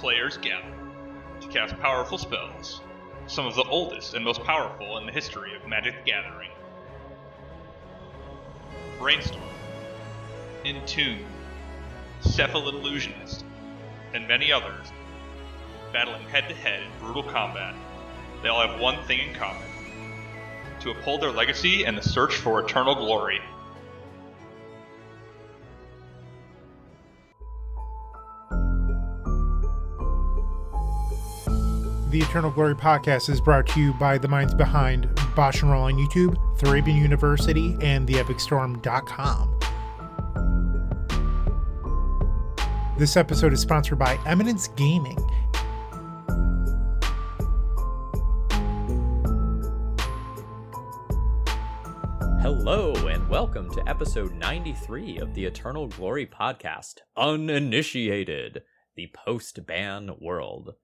players gather to cast powerful spells, some of the oldest and most powerful in the history of Magic the Gathering. Brainstorm, Entomb, Cephalid Illusionist, and many others, battling head to head in brutal combat. They all have one thing in common to uphold their legacy and the search for eternal glory. The Eternal Glory podcast is brought to you by the minds behind Bosch and Roll on YouTube, Thraben University, and theepicstorm.com. This episode is sponsored by Eminence Gaming. Hello, and welcome to episode 93 of the Eternal Glory podcast Uninitiated, the post ban world.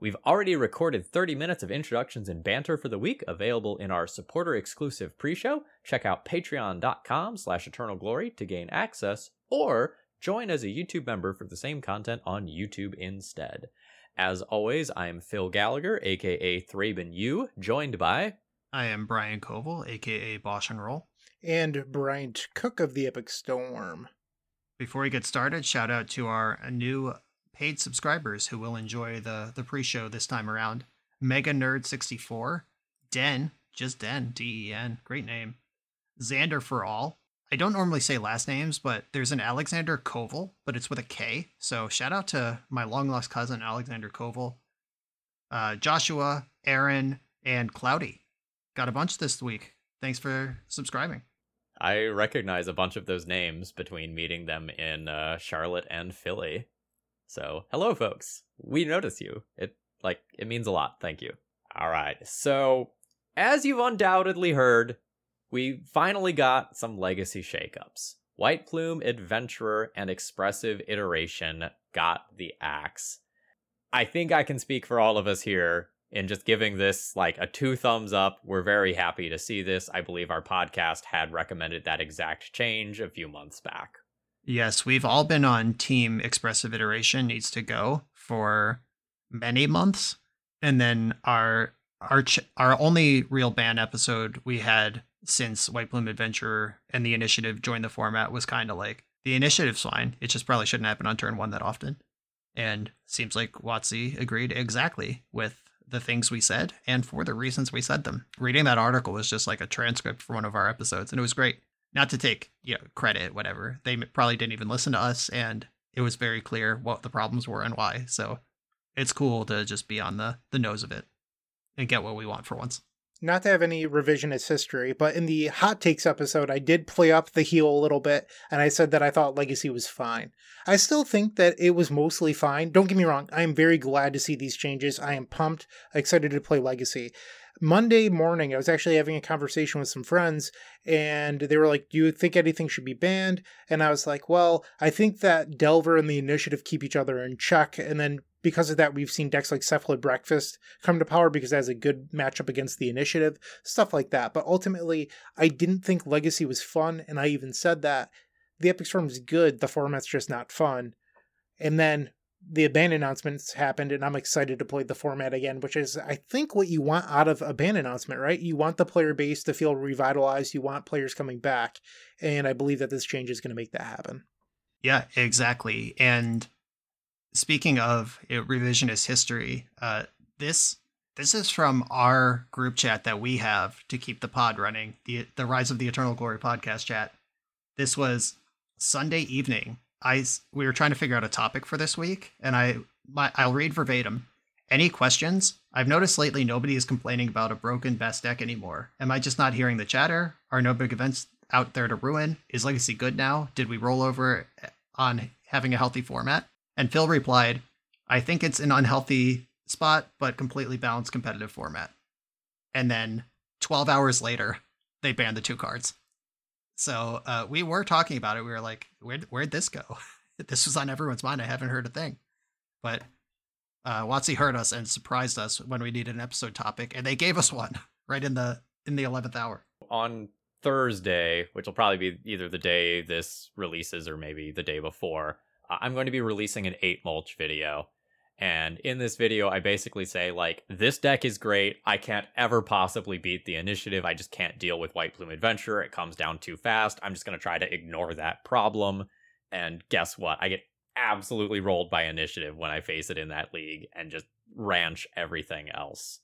We've already recorded 30 minutes of introductions and banter for the week, available in our supporter exclusive pre show. Check out patreon.com slash eternal glory to gain access, or join as a YouTube member for the same content on YouTube instead. As always, I am Phil Gallagher, aka Thraben U, joined by I am Brian Koval, aka Bosch and Roll. And Bryant Cook of the Epic Storm. Before we get started, shout out to our new paid subscribers who will enjoy the the pre-show this time around. Mega Nerd 64, Den, just Den, D E N, great name. Xander for all. I don't normally say last names, but there's an Alexander Koval, but it's with a K. So shout out to my long lost cousin Alexander Koval. Uh, Joshua, Aaron, and Cloudy. Got a bunch this week. Thanks for subscribing. I recognize a bunch of those names between meeting them in uh, Charlotte and Philly. So, hello, folks. We notice you. It like it means a lot. Thank you. All right. So, as you've undoubtedly heard, we finally got some legacy shakeups. White Plume, Adventurer, and Expressive Iteration got the axe. I think I can speak for all of us here in just giving this like a two thumbs up. We're very happy to see this. I believe our podcast had recommended that exact change a few months back. Yes, we've all been on Team Expressive Iteration needs to go for many months, and then our our ch- our only real ban episode we had since White Plume Adventurer and the Initiative joined the format was kind of like the Initiative's fine. It just probably shouldn't happen on turn one that often, and seems like WotC agreed exactly with the things we said and for the reasons we said them. Reading that article was just like a transcript for one of our episodes, and it was great. Not to take you know credit, whatever. They probably didn't even listen to us, and it was very clear what the problems were and why. So it's cool to just be on the the nose of it and get what we want for once. Not to have any revisionist history, but in the hot takes episode, I did play up the heel a little bit, and I said that I thought Legacy was fine. I still think that it was mostly fine. Don't get me wrong, I am very glad to see these changes. I am pumped, excited to play Legacy. Monday morning, I was actually having a conversation with some friends, and they were like, Do you think anything should be banned? And I was like, Well, I think that Delver and the Initiative keep each other in check, and then because of that, we've seen decks like Cephalid Breakfast come to power because it has a good matchup against the initiative, stuff like that. But ultimately, I didn't think Legacy was fun, and I even said that. The Epic Storm is good, the format's just not fun. And then the ban announcements happened, and I'm excited to play the format again, which is, I think, what you want out of a ban announcement, right? You want the player base to feel revitalized, you want players coming back, and I believe that this change is going to make that happen. Yeah, exactly. And speaking of revisionist history, uh, this this is from our group chat that we have to keep the pod running, the the Rise of the Eternal Glory podcast chat. This was Sunday evening. I we were trying to figure out a topic for this week, and I my, I'll read verbatim. Any questions? I've noticed lately nobody is complaining about a broken best deck anymore. Am I just not hearing the chatter? Are no big events out there to ruin? Is Legacy good now? Did we roll over eh, on having a healthy format? And Phil replied, I think it's an unhealthy spot, but completely balanced competitive format. And then 12 hours later, they banned the two cards. So uh, we were talking about it. We were like, where'd, where'd this go? this was on everyone's mind. I haven't heard a thing. But uh, WotC heard us and surprised us when we needed an episode topic, and they gave us one right in the in the eleventh hour. On Thursday, which will probably be either the day this releases or maybe the day before, I'm going to be releasing an eight mulch video. And in this video, I basically say, like, this deck is great. I can't ever possibly beat the initiative. I just can't deal with White Plume Adventure. It comes down too fast. I'm just going to try to ignore that problem. And guess what? I get absolutely rolled by initiative when I face it in that league and just ranch everything else.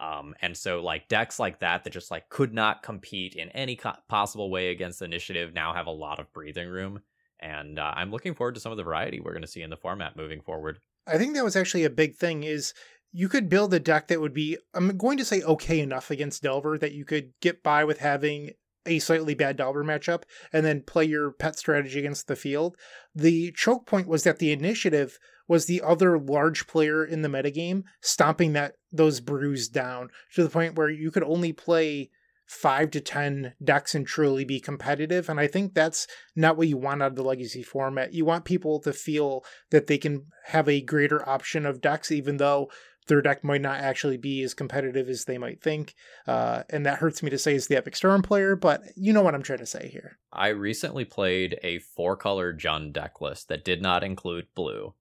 Um, and so like decks like that that just like could not compete in any co- possible way against initiative now have a lot of breathing room. And uh, I'm looking forward to some of the variety we're going to see in the format moving forward. I think that was actually a big thing is you could build a deck that would be I'm going to say okay enough against Delver that you could get by with having a slightly bad Delver matchup and then play your pet strategy against the field. The choke point was that the initiative was the other large player in the metagame stomping that those brews down to the point where you could only play five to ten decks and truly be competitive. And I think that's not what you want out of the legacy format. You want people to feel that they can have a greater option of decks, even though their deck might not actually be as competitive as they might think. Uh, and that hurts me to say as the Epic Storm player, but you know what I'm trying to say here. I recently played a four color Jund deck list that did not include blue.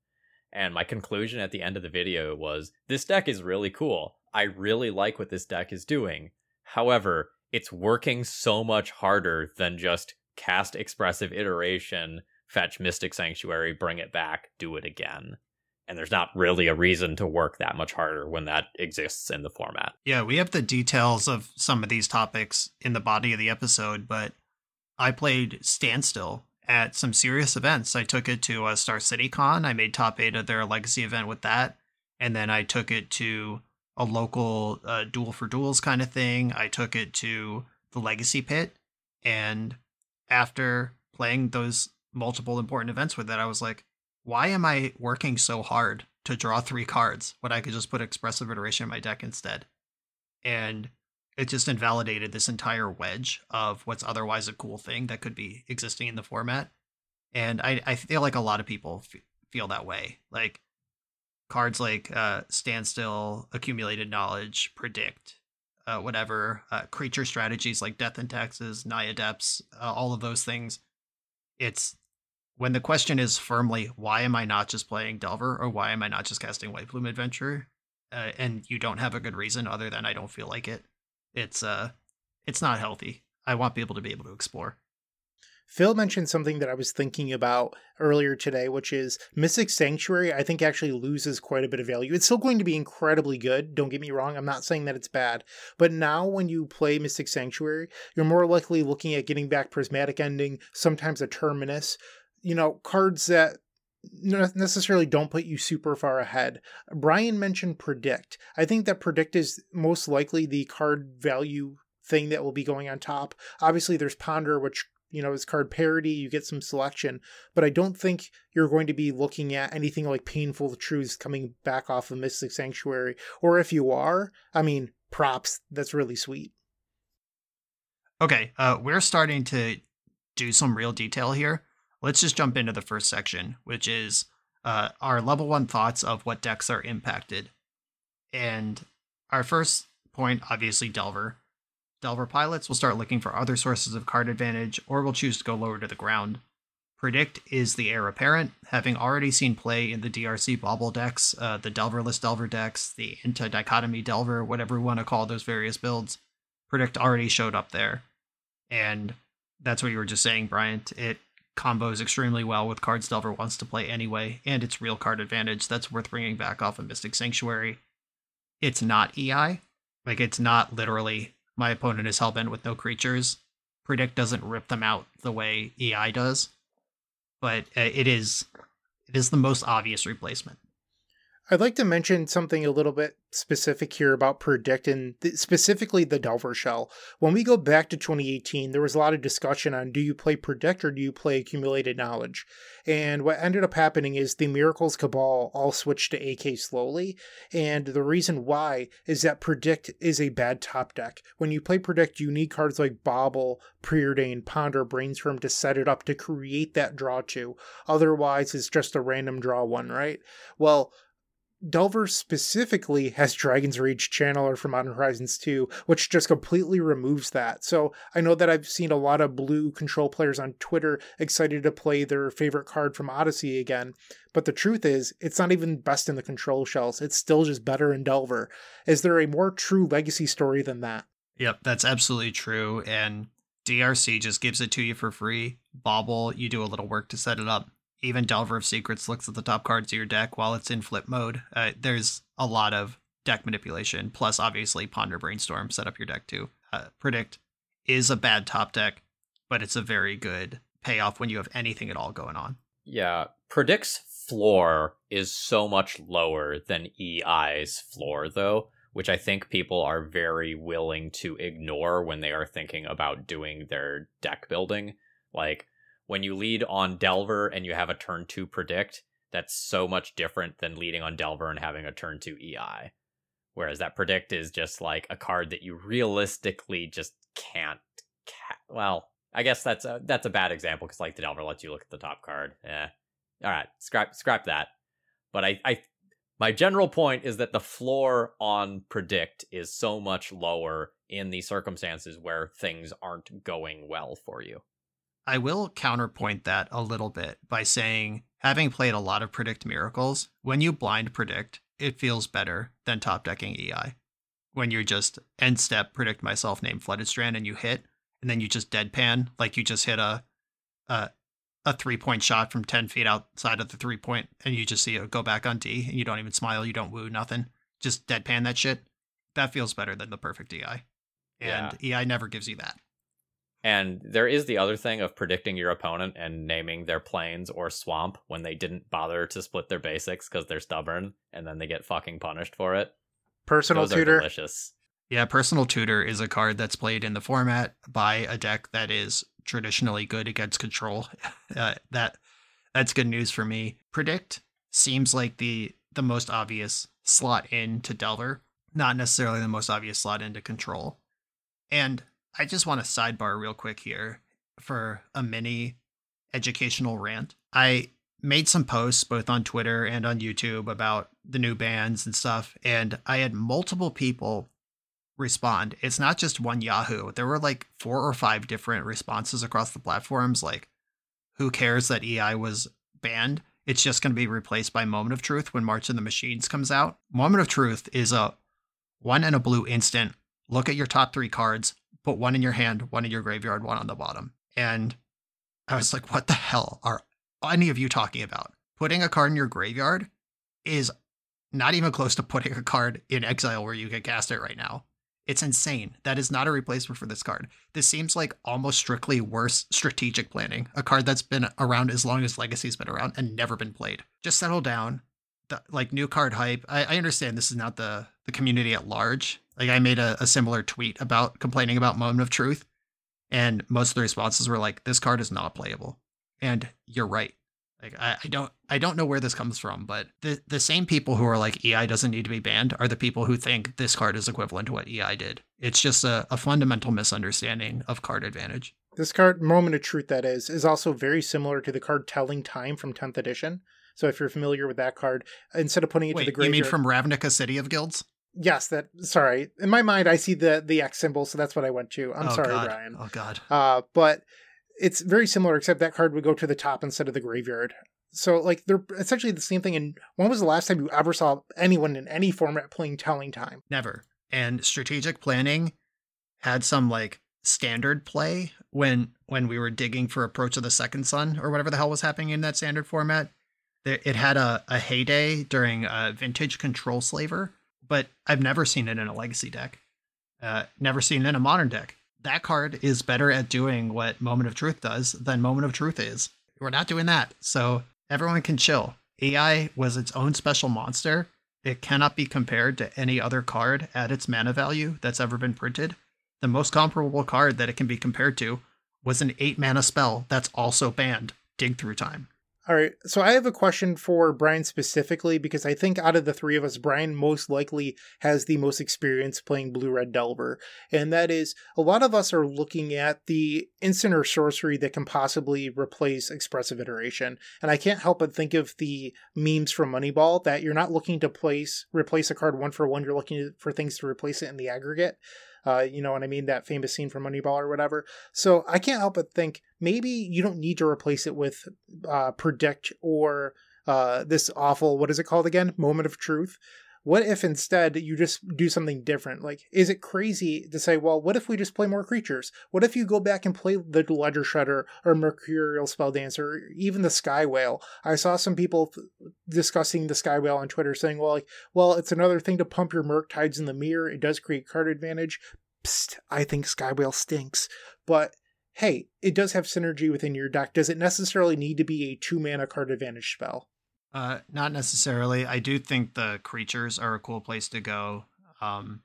And my conclusion at the end of the video was this deck is really cool. I really like what this deck is doing. However, it's working so much harder than just cast expressive iteration, fetch Mystic Sanctuary, bring it back, do it again. And there's not really a reason to work that much harder when that exists in the format. Yeah, we have the details of some of these topics in the body of the episode, but I played Standstill at some serious events. I took it to a Star City Con. I made top eight of their legacy event with that. And then I took it to a local uh, duel for duels kind of thing. I took it to the Legacy Pit, and after playing those multiple important events with it, I was like, why am I working so hard to draw three cards when I could just put Expressive Iteration in my deck instead? And it just invalidated this entire wedge of what's otherwise a cool thing that could be existing in the format. And I, I feel like a lot of people f- feel that way. Like cards like uh, standstill, accumulated knowledge, predict, uh, whatever, uh, creature strategies like death and taxes, Naya uh, all of those things. It's when the question is firmly, why am I not just playing Delver or why am I not just casting White Plume Adventure? Uh, and you don't have a good reason other than I don't feel like it. It's uh, it's not healthy. I want people to be able to explore. Phil mentioned something that I was thinking about earlier today, which is Mystic Sanctuary, I think actually loses quite a bit of value. It's still going to be incredibly good, don't get me wrong. I'm not saying that it's bad. But now when you play Mystic Sanctuary, you're more likely looking at getting back Prismatic Ending, sometimes a Terminus, you know, cards that necessarily don't put you super far ahead. Brian mentioned Predict. I think that Predict is most likely the card value thing that will be going on top. Obviously, there's Ponder, which you know, as card parity, you get some selection, but I don't think you're going to be looking at anything like Painful Truths coming back off of Mystic Sanctuary. Or if you are, I mean, props, that's really sweet. Okay, uh, we're starting to do some real detail here. Let's just jump into the first section, which is uh, our level one thoughts of what decks are impacted. And our first point, obviously, Delver. Delver pilots will start looking for other sources of card advantage or will choose to go lower to the ground. Predict is the heir apparent, having already seen play in the DRC Bauble decks, uh, the Delverless Delver decks, the Inta-Dichotomy Delver, whatever we want to call those various builds. Predict already showed up there. And that's what you were just saying, Bryant. It combos extremely well with cards Delver wants to play anyway, and it's real card advantage that's worth bringing back off of Mystic Sanctuary. It's not EI. Like, it's not literally my opponent is hellbent with no creatures. Predict doesn't rip them out the way EI does, but uh, it is it is the most obvious replacement. I'd like to mention something a little bit specific here about Predict and th- specifically the Delver Shell. When we go back to 2018, there was a lot of discussion on do you play Predict or do you play Accumulated Knowledge? And what ended up happening is the Miracles Cabal all switched to AK slowly. And the reason why is that Predict is a bad top deck. When you play Predict, you need cards like Bauble, Preordain, Ponder, Brainstorm to set it up to create that draw two. Otherwise, it's just a random draw one, right? Well, Delver specifically has Dragon's Rage Channeler for Modern Horizons 2, which just completely removes that. So I know that I've seen a lot of blue control players on Twitter excited to play their favorite card from Odyssey again. But the truth is, it's not even best in the control shells. It's still just better in Delver. Is there a more true legacy story than that? Yep, that's absolutely true. And DRC just gives it to you for free. Bauble, you do a little work to set it up even Delver of Secrets looks at the top cards of your deck while it's in flip mode. Uh, there's a lot of deck manipulation, plus obviously Ponder Brainstorm set up your deck too. Uh, Predict is a bad top deck, but it's a very good payoff when you have anything at all going on. Yeah, Predict's floor is so much lower than EI's floor, though, which I think people are very willing to ignore when they are thinking about doing their deck building. Like, when you lead on Delver and you have a turn two predict, that's so much different than leading on Delver and having a turn two EI. Whereas that predict is just like a card that you realistically just can't. Ca- well, I guess that's a that's a bad example because like the Delver lets you look at the top card. Yeah. All right, scrap scrap that. But I I my general point is that the floor on predict is so much lower in the circumstances where things aren't going well for you. I will counterpoint that a little bit by saying, having played a lot of Predict Miracles, when you blind predict, it feels better than top decking EI. When you just end step predict myself named Flooded Strand and you hit, and then you just deadpan, like you just hit a a, a three point shot from 10 feet outside of the three point, and you just see it go back on D, and you don't even smile, you don't woo, nothing. Just deadpan that shit. That feels better than the perfect EI. And yeah. EI never gives you that. And there is the other thing of predicting your opponent and naming their plains or swamp when they didn't bother to split their basics because they're stubborn and then they get fucking punished for it. Personal Those tutor. delicious. Yeah, personal tutor is a card that's played in the format by a deck that is traditionally good against control. Uh, that that's good news for me. Predict seems like the the most obvious slot in to Delver, not necessarily the most obvious slot into control. And I just want to sidebar real quick here for a mini educational rant. I made some posts both on Twitter and on YouTube about the new bans and stuff, and I had multiple people respond. It's not just one Yahoo. There were like four or five different responses across the platforms like who cares that EI was banned? It's just going to be replaced by Moment of Truth when March of the Machines comes out. Moment of Truth is a one and a blue instant. Look at your top 3 cards, put one in your hand, one in your graveyard, one on the bottom. And I was like, what the hell are any of you talking about? Putting a card in your graveyard is not even close to putting a card in exile where you can cast it right now. It's insane. That is not a replacement for this card. This seems like almost strictly worse strategic planning. A card that's been around as long as Legacy's been around and never been played. Just settle down. The, like new card hype. I, I understand this is not the the community at large, like I made a, a similar tweet about complaining about Moment of Truth, and most of the responses were like, "This card is not playable," and you're right. Like I, I don't I don't know where this comes from, but the the same people who are like EI doesn't need to be banned are the people who think this card is equivalent to what EI did. It's just a, a fundamental misunderstanding of card advantage. This card, Moment of Truth, that is, is also very similar to the card Telling Time from 10th edition. So if you're familiar with that card, instead of putting it Wait, to the graveyard, you mean from Ravnica City of Guilds? Yes, that. Sorry, in my mind, I see the the X symbol, so that's what I went to. I'm oh, sorry, God. Brian. Oh God. Uh, but it's very similar, except that card would go to the top instead of the graveyard. So, like, they're essentially the same thing. And when was the last time you ever saw anyone in any format playing Telling Time? Never. And strategic planning had some like standard play when when we were digging for Approach of the Second Sun or whatever the hell was happening in that standard format. It had a, a heyday during a vintage Control Slaver but I've never seen it in a legacy deck. Uh, never seen it in a modern deck. That card is better at doing what Moment of Truth does than Moment of Truth is. We're not doing that. So everyone can chill. EI was its own special monster. It cannot be compared to any other card at its mana value that's ever been printed. The most comparable card that it can be compared to was an 8 mana spell that's also banned, Dig Through Time. All right. So I have a question for Brian specifically because I think out of the three of us, Brian most likely has the most experience playing Blue Red Delver. And that is a lot of us are looking at the instant or sorcery that can possibly replace expressive iteration. And I can't help but think of the memes from Moneyball that you're not looking to place replace a card one for one, you're looking for things to replace it in the aggregate. Uh, you know what I mean? That famous scene from Moneyball or whatever. So I can't help but think maybe you don't need to replace it with uh, predict or uh, this awful what is it called again? Moment of truth. What if instead you just do something different? Like, is it crazy to say, well, what if we just play more creatures? What if you go back and play the Ledger Shredder or Mercurial Spelldancer or even the Sky Whale? I saw some people discussing the Sky Whale on Twitter saying, well, like, well, it's another thing to pump your Murktides in the mirror. It does create card advantage. Psst, I think Sky Whale stinks. But hey, it does have synergy within your deck. Does it necessarily need to be a two mana card advantage spell? Uh, not necessarily. I do think the creatures are a cool place to go. Um,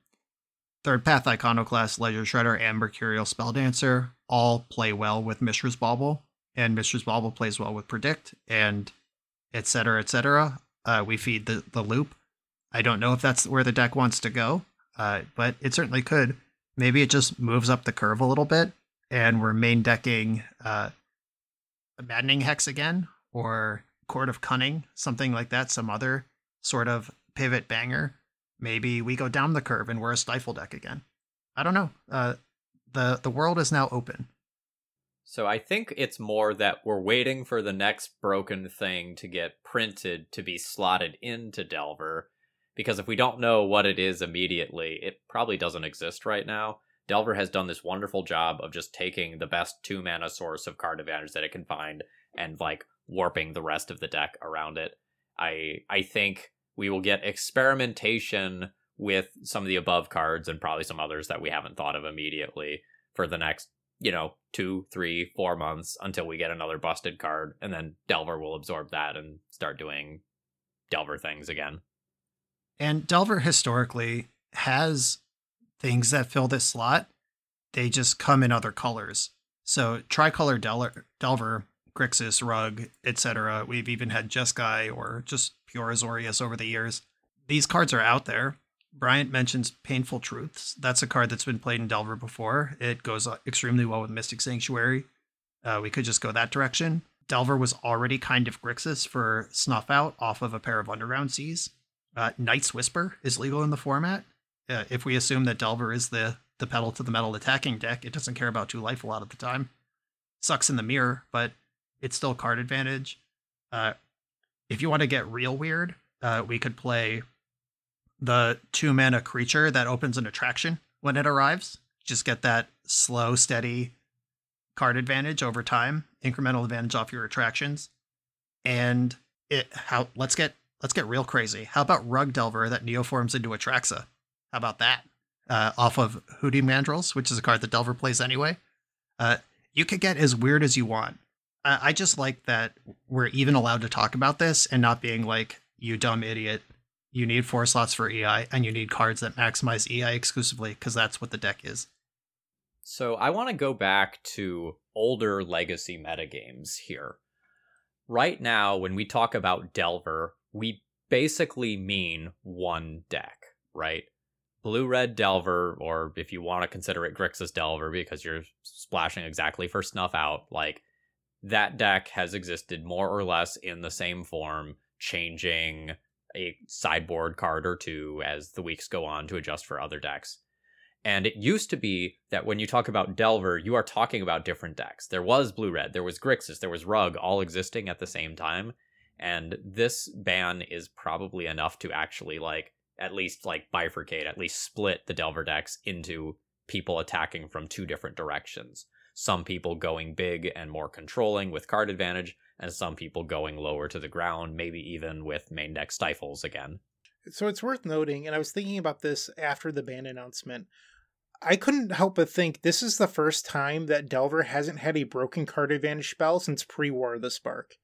Third Path Iconoclast, Ledger Shredder, and Mercurial Spelldancer all play well with Mishra's Bauble, and Mishra's Bauble plays well with Predict, and etc. etc. Uh, we feed the, the loop. I don't know if that's where the deck wants to go, uh, but it certainly could. Maybe it just moves up the curve a little bit, and we're main decking uh, Maddening Hex again, or Chord of Cunning, something like that, some other sort of pivot banger. Maybe we go down the curve and we're a stifle deck again. I don't know. Uh, the the world is now open. So I think it's more that we're waiting for the next broken thing to get printed to be slotted into Delver. Because if we don't know what it is immediately, it probably doesn't exist right now. Delver has done this wonderful job of just taking the best two mana source of card advantage that it can find and like warping the rest of the deck around it. I I think we will get experimentation with some of the above cards and probably some others that we haven't thought of immediately for the next, you know, two, three, four months until we get another busted card, and then Delver will absorb that and start doing Delver things again. And Delver historically has things that fill this slot. They just come in other colors. So tricolor Del- Delver Grixis, Rug, etc. We've even had Jeskai or just pure Azorius over the years. These cards are out there. Bryant mentions Painful Truths. That's a card that's been played in Delver before. It goes extremely well with Mystic Sanctuary. Uh, we could just go that direction. Delver was already kind of Grixis for Snuff Out off of a pair of Underground Seas. Uh, Night's Whisper is legal in the format. Uh, if we assume that Delver is the, the pedal to the metal attacking deck, it doesn't care about two life a lot of the time. Sucks in the mirror, but it's still card advantage. Uh, if you want to get real weird, uh, we could play the two mana creature that opens an attraction when it arrives. Just get that slow, steady card advantage over time, incremental advantage off your attractions, and it. How let's get let's get real crazy. How about Rug Delver that neoforms into Atraxa? How about that? Uh, off of Hooting Mandrills, which is a card that Delver plays anyway. Uh, you could get as weird as you want. I just like that we're even allowed to talk about this and not being like, you dumb idiot. You need four slots for EI and you need cards that maximize EI exclusively because that's what the deck is. So I want to go back to older legacy metagames here. Right now, when we talk about Delver, we basically mean one deck, right? Blue Red Delver, or if you want to consider it Grixis Delver because you're splashing exactly for Snuff Out, like that deck has existed more or less in the same form, changing a sideboard card or two as the weeks go on to adjust for other decks. And it used to be that when you talk about Delver, you are talking about different decks. There was Blue Red, there was Grixis, there was Rug, all existing at the same time. And this ban is probably enough to actually, like, at least, like, bifurcate, at least split the Delver decks into people attacking from two different directions some people going big and more controlling with card advantage, and some people going lower to the ground, maybe even with main deck stifles again. So it's worth noting, and I was thinking about this after the ban announcement. I couldn't help but think this is the first time that Delver hasn't had a broken card advantage spell since pre War of the Spark.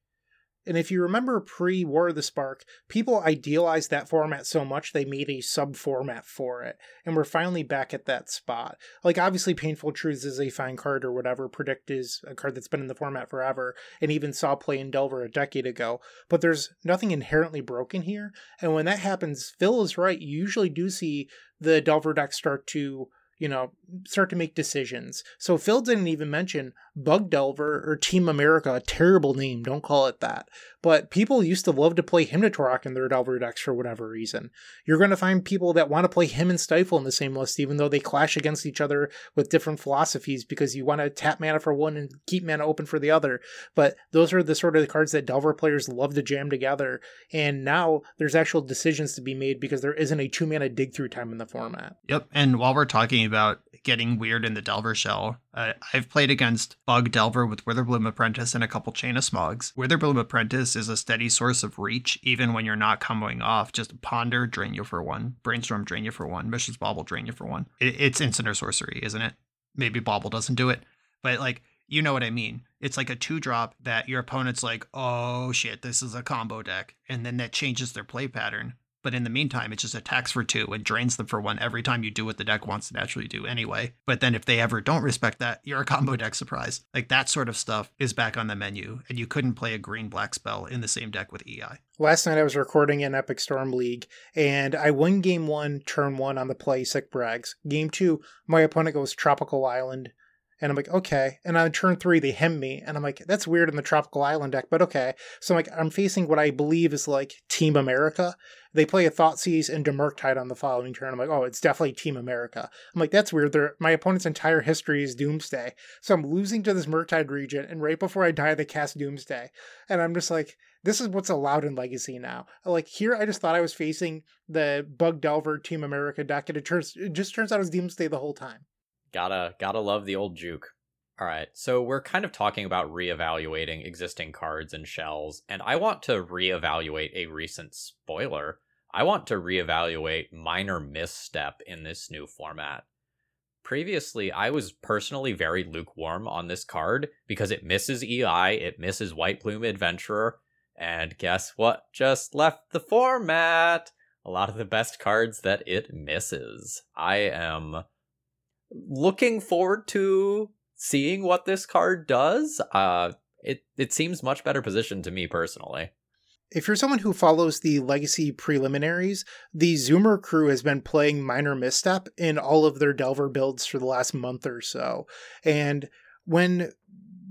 And if you remember pre War of the Spark, people idealized that format so much they made a sub format for it. And we're finally back at that spot. Like, obviously, Painful Truths is a fine card or whatever. Predict is a card that's been in the format forever and even saw play in Delver a decade ago. But there's nothing inherently broken here. And when that happens, Phil is right. You usually do see the Delver deck start to you know, start to make decisions. So Phil didn't even mention Bug Delver or Team America, a terrible name, don't call it that. But people used to love to play Hymn to Tourach in their Delver decks for whatever reason. You're going to find people that want to play Hymn and Stifle in the same list, even though they clash against each other with different philosophies because you want to tap mana for one and keep mana open for the other. But those are the sort of the cards that Delver players love to jam together. And now there's actual decisions to be made because there isn't a two mana dig through time in the format. Yep. And while we're talking about getting weird in the Delver shell, uh, I've played against Bug Delver with Witherbloom Apprentice and a couple Chain of Smogs. Witherbloom Apprentice is a steady source of reach, even when you're not comboing off. Just Ponder, drain you for one. Brainstorm, drain you for one. Mishra's Bauble, drain you for one. It, it's instant or sorcery, isn't it? Maybe Bauble doesn't do it, but like, you know what I mean. It's like a two drop that your opponent's like, oh shit, this is a combo deck. And then that changes their play pattern. But in the meantime, it just attacks for two and drains them for one every time you do what the deck wants to naturally do anyway. But then if they ever don't respect that, you're a combo deck surprise. Like that sort of stuff is back on the menu, and you couldn't play a green black spell in the same deck with EI. Last night I was recording in Epic Storm League, and I won game one, turn one on the play Sick Brags. Game two, my opponent goes Tropical Island. And I'm like, okay. And on turn three, they hem me. And I'm like, that's weird in the Tropical Island deck, but okay. So I'm like, I'm facing what I believe is like Team America. They play a Thoughtseize and Dimurktide on the following turn. I'm like, oh, it's definitely Team America. I'm like, that's weird. They're, my opponent's entire history is Doomsday. So I'm losing to this Murktide Regent, and right before I die, they cast Doomsday. And I'm just like, this is what's allowed in Legacy now. Like here, I just thought I was facing the Bug Delver Team America deck, and it turns it just turns out it was Doomsday the whole time. Gotta gotta love the old juke. All right, so we're kind of talking about reevaluating existing cards and shells, and I want to reevaluate a recent spoiler. I want to reevaluate minor misstep in this new format. Previously, I was personally very lukewarm on this card because it misses EI, it misses White Plume Adventurer, and guess what just left the format? A lot of the best cards that it misses. I am looking forward to seeing what this card does. Uh, it it seems much better positioned to me personally. If you're someone who follows the legacy preliminaries, the Zoomer crew has been playing Minor Misstep in all of their Delver builds for the last month or so. And when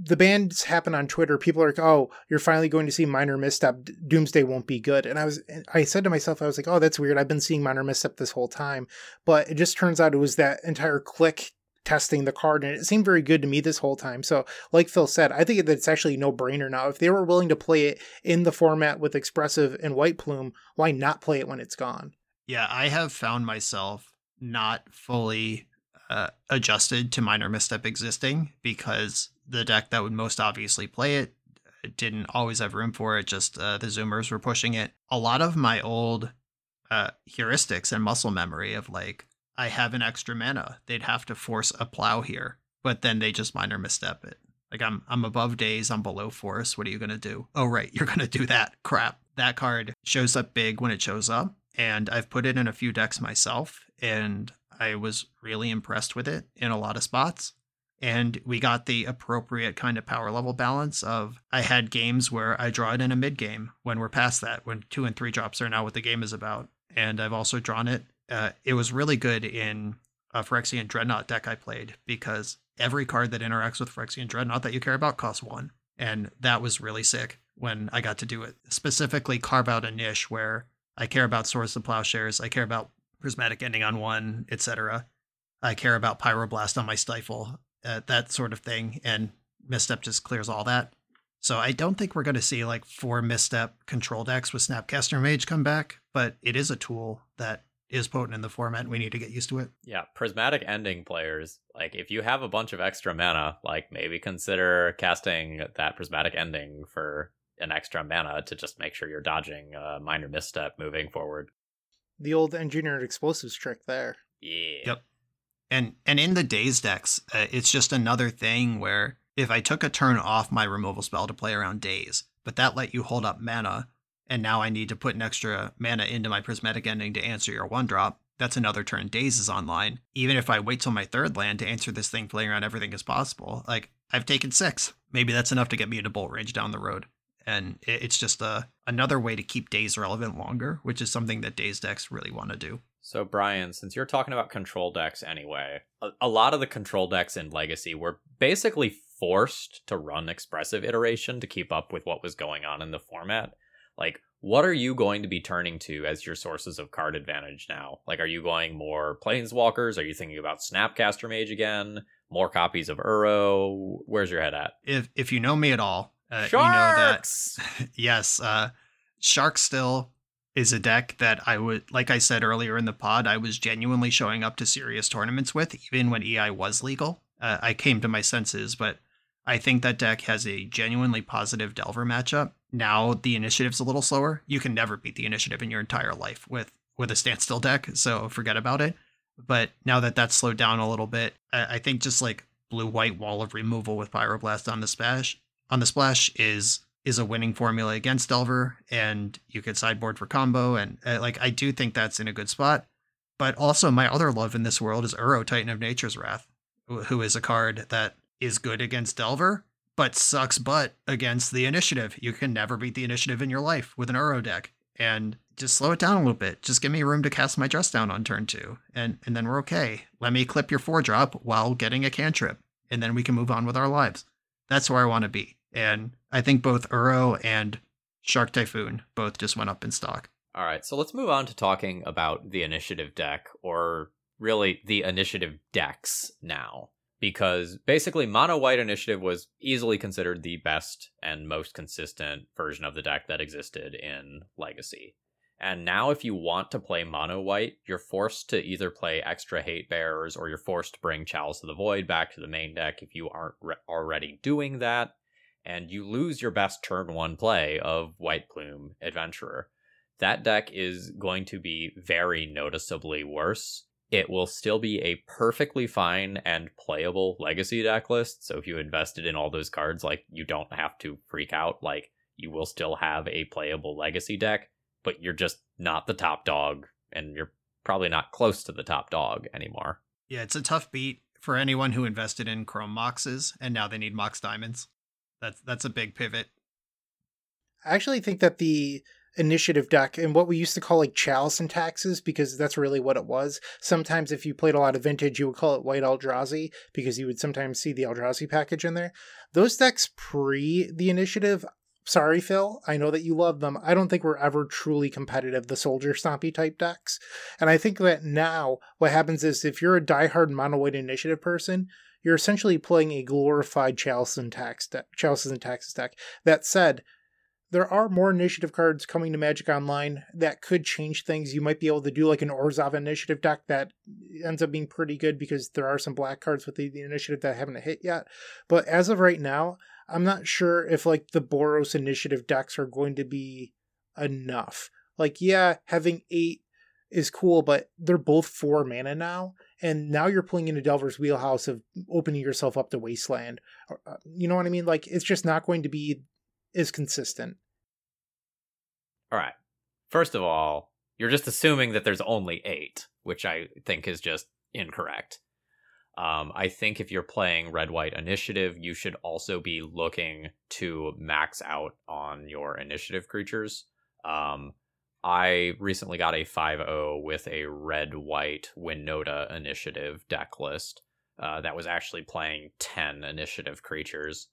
the bands happen on Twitter, people are like, "Oh, you're finally going to see minor misstep. Doomsday won't be good." And I was, I said to myself, I was like, "Oh, that's weird. I've been seeing minor misstep this whole time." But it just turns out it was that entire click testing the card, and it seemed very good to me this whole time. So, like Phil said, I think that it's actually no brainer now. If they were willing to play it in the format with expressive and white plume, why not play it when it's gone? Yeah, I have found myself not fully uh, adjusted to minor misstep existing because the deck that would most obviously play it didn't always have room for it. Just uh, the Zoomers were pushing it. A lot of my old uh, heuristics and muscle memory of like, I have an extra mana. They'd have to force a plow here, but then they just minor misstep it. Like I'm I'm above days, I'm below force. What are you gonna do? Oh right, you're gonna do that. Crap. That card shows up big when it shows up, and I've put it in a few decks myself, and I was really impressed with it in a lot of spots and we got the appropriate kind of power level balance of I had games where I draw it in a mid game when we're past that, when two and three drops are now what the game is about. And I've also drawn it. Uh, it was really good in a Phyrexian Dreadnought deck I played because every card that interacts with Phyrexian Dreadnought that you care about costs one. And that was really sick when I got to do it. Specifically, carve out a niche where I care about Swords of Plowshares, I care about Prismatic Ending on one, etc. I care about Pyroblast on my Stifle uh, that sort of thing, and misstep just clears all that. So I don't think we're going to see like four misstep control decks with Snapcaster Mage come back, but it is a tool that is potent in the format. And we need to get used to it. Yeah, prismatic ending players, like if you have a bunch of extra mana, like maybe consider casting that prismatic ending for an extra mana to just make sure you're dodging a minor misstep moving forward. The old engineered explosives trick there. Yeah. Yep. And and in the days decks, uh, it's just another thing where if I took a turn off my removal spell to play around days, but that let you hold up mana. And now I need to put an extra mana into my prismatic ending to answer your one drop. That's another turn Daze is online. Even if I wait till my third land to answer this thing, playing around everything as possible, like I've taken six. Maybe that's enough to get me into bolt range down the road. And it's just a another way to keep Daze relevant longer, which is something that Daze decks really want to do. So, Brian, since you're talking about control decks anyway, a, a, lot of the control decks in Legacy were basically forced to run expressive iteration to keep up with what was going on in the format. Like, what are you going to be turning to as your sources of card advantage now? Like, are you going more Planeswalkers? Are you thinking about Snapcaster Mage again? More copies of Uro? Where's your head at? If if you know me at all, uh, you know that yes, uh, Shark still is a deck that I would, like I said earlier in the pod, I was genuinely showing up to serious tournaments with, even when EI was legal. Uh, I came to my senses, but I think that deck has a genuinely positive Delver matchup. Now the initiative's a little slower. You can never beat the initiative in your entire life with with a standstill deck, so forget about it. But now that that's slowed down a little bit, I, I think just like blue white wall of removal with Pyroblast on the splash on the splash is is a winning formula against Delver, and you could sideboard for combo. And uh, like, I do think that's in a good spot. But also, my other love in this world is Uro, Titan of Nature's Wrath, who is a card that is good against Delver, but sucks butt against the initiative. You can never beat the initiative in your life with an Uro deck. And just slow it down a little bit. Just give me room to cast my dress down on turn two, and and then we're okay. Let me clip your four drop while getting a cantrip, and then we can move on with our lives. That's where I want to be. And I think both Uro and Shark Typhoon both just went up in stock. All right, so let's move on to talking about the initiative deck, or really the initiative decks now. Because basically, Mono White Initiative was easily considered the best and most consistent version of the deck that existed in Legacy. And now, if you want to play Mono White, you're forced to either play extra Hate Bearers or you're forced to bring Chalice of the Void back to the main deck if you aren't re- already doing that and you lose your best turn one play of White Plume Adventurer. That deck is going to be very noticeably worse. It will still be a perfectly fine and playable legacy deck list. So if you invested in all those cards, like you don't have to freak out. Like you will still have a playable legacy deck, but you're just not the top dog, and you're probably not close to the top dog anymore. Yeah, it's a tough beat for anyone who invested in Chrome Moxes and now they need Mox Diamonds. That's that's a big pivot. I actually think that the initiative deck and what we used to call like chalice and taxes because that's really what it was. Sometimes if you played a lot of vintage, you would call it white Eldrazi because you would sometimes see the Eldrazi package in there. Those decks pre the initiative, sorry Phil, I know that you love them. I don't think we're ever truly competitive, the soldier stompy type decks. And I think that now what happens is if you're a diehard mono white initiative person, you're essentially playing a glorified Chalices and Tax deck, Chalices and Taxes deck. That said, there are more initiative cards coming to Magic Online that could change things. You might be able to do like an Orzhov initiative deck that ends up being pretty good because there are some black cards with the, the initiative that haven't hit yet. But as of right now, I'm not sure if like the Boros initiative decks are going to be enough. Like, yeah, having eight is cool, but they're both four mana now and now you're pulling into Delver's wheelhouse of opening yourself up to Wasteland. Uh, you know what I mean? Like it's just not going to be as consistent. All right. First of all, you're just assuming that there's only eight, which I think is just incorrect. Um, I think if you're playing red white initiative, you should also be looking to max out on your initiative creatures. Um, I recently got a 5.0 with a red white Winota initiative deck list uh, that was actually playing 10 initiative creatures.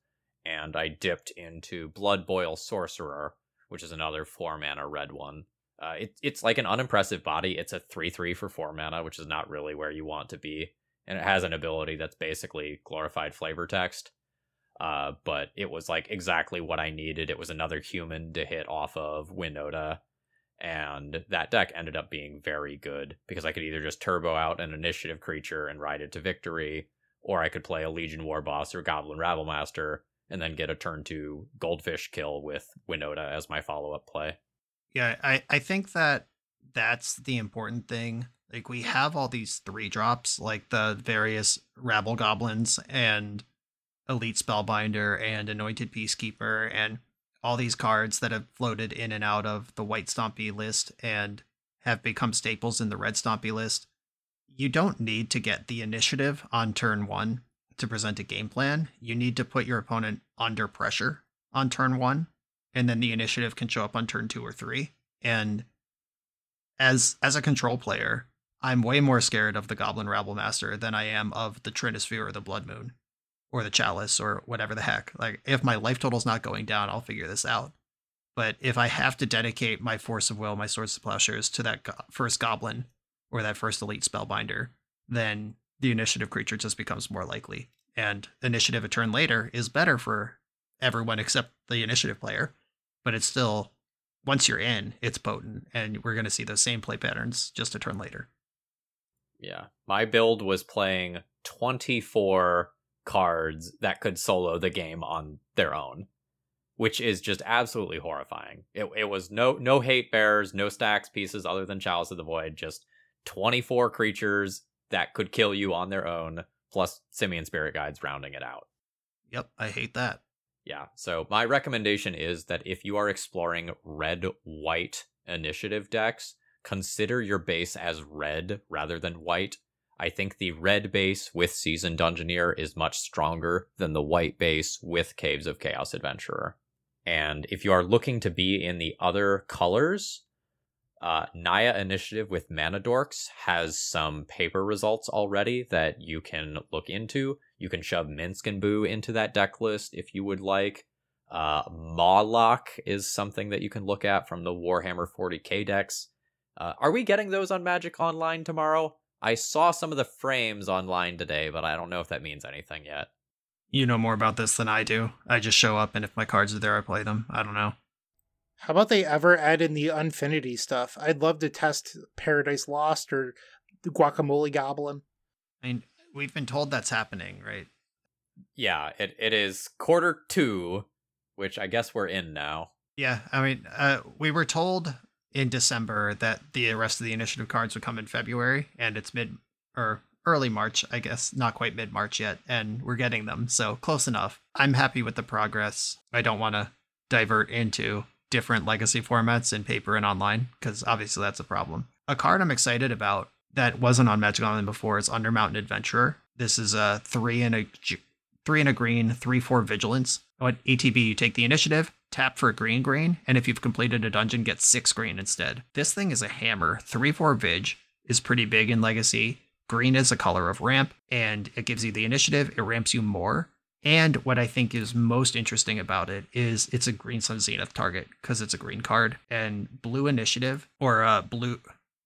And I dipped into Blood Boil Sorcerer, which is another 4 mana red one. Uh, it, it's like an unimpressive body. It's a 3 3 for 4 mana, which is not really where you want to be. And it has an ability that's basically glorified flavor text. Uh, but it was like exactly what I needed. It was another human to hit off of Winota and that deck ended up being very good because I could either just turbo out an initiative creature and ride it to victory, or I could play a Legion Warboss or Goblin Rabblemaster and then get a turn two Goldfish kill with Winota as my follow up play. Yeah, I, I think that that's the important thing. Like we have all these three drops, like the various Rabble Goblins and Elite Spellbinder and Anointed Peacekeeper, and all these cards that have floated in and out of the white Stompy list and have become staples in the red Stompy list. You don't need to get the initiative on turn one to present a game plan. You need to put your opponent under pressure on turn one, and then the initiative can show up on turn two or three. And as as a control player, I'm way more scared of the Goblin Rabblemaster than I am of the Trinisphere or the Blood Moon or the Chalice or whatever the heck. Like, if my life total's not going down, I'll figure this out. But if I have to dedicate my Force of Will, my Swords of Plowshares to that go- first Goblin or that first Elite Spellbinder, then the initiative creature just becomes more likely. And initiative a turn later is better for everyone except the initiative player, but it's still once you're in, it's potent, and we're going to see those same play patterns just a turn later. Yeah. My build was playing 24 cards that could solo the game on their own, which is just absolutely horrifying. It, it was no no hate bears, no stacks pieces other than Chalice of the Void, just 24 creatures that could kill you on their own, plus Simian Spirit Guides rounding it out. Yep, I hate that. Yeah. So my recommendation is that if you are exploring red white initiative decks, consider your base as red rather than white. I think the red base with Seasoned Dungeoneer is much stronger than the white base with Caves of Chaos Adventurer. And if you are looking to be in the other colors, uh, Naya Initiative with Mana Dorks has some paper results already that you can look into. You can shove Minsc and Boo into that deck list if you would like. Uh, is something that you can look at from the Warhammer 40k decks. Uh, are we getting those on Magic Online tomorrow? I saw some of the frames online today, but I don't know if that means anything yet. You know more about this than I do. I just show up, and if my cards are there, I play them. I don't know. How about they ever add in the Unfinity stuff? I'd love to test Paradise Lost or the Guacamole Goblin. I mean, we've been told that's happening, right? Yeah, it, it is quarter two, which I guess we're in now. Yeah, I mean, uh, we were told in December that the rest of the initiative cards would come in February, and it's mid or early March, I guess, not quite mid March yet, and we're getting them, so close enough. I'm happy with the progress. I don't want to divert into different legacy formats in paper and online because obviously that's a problem. A card I'm excited about that wasn't on Magic Online before is Undermountain Adventurer. This is a three and a three and a green, three four vigilance. What ATB you take the initiative, tap for a green green, and if you've completed a dungeon, get six green instead. This thing is a hammer. Three four vig is pretty big in Legacy. Green is a color of ramp, and it gives you the initiative. It ramps you more. And what I think is most interesting about it is it's a green sun zenith target because it's a green card. And blue initiative or uh, blue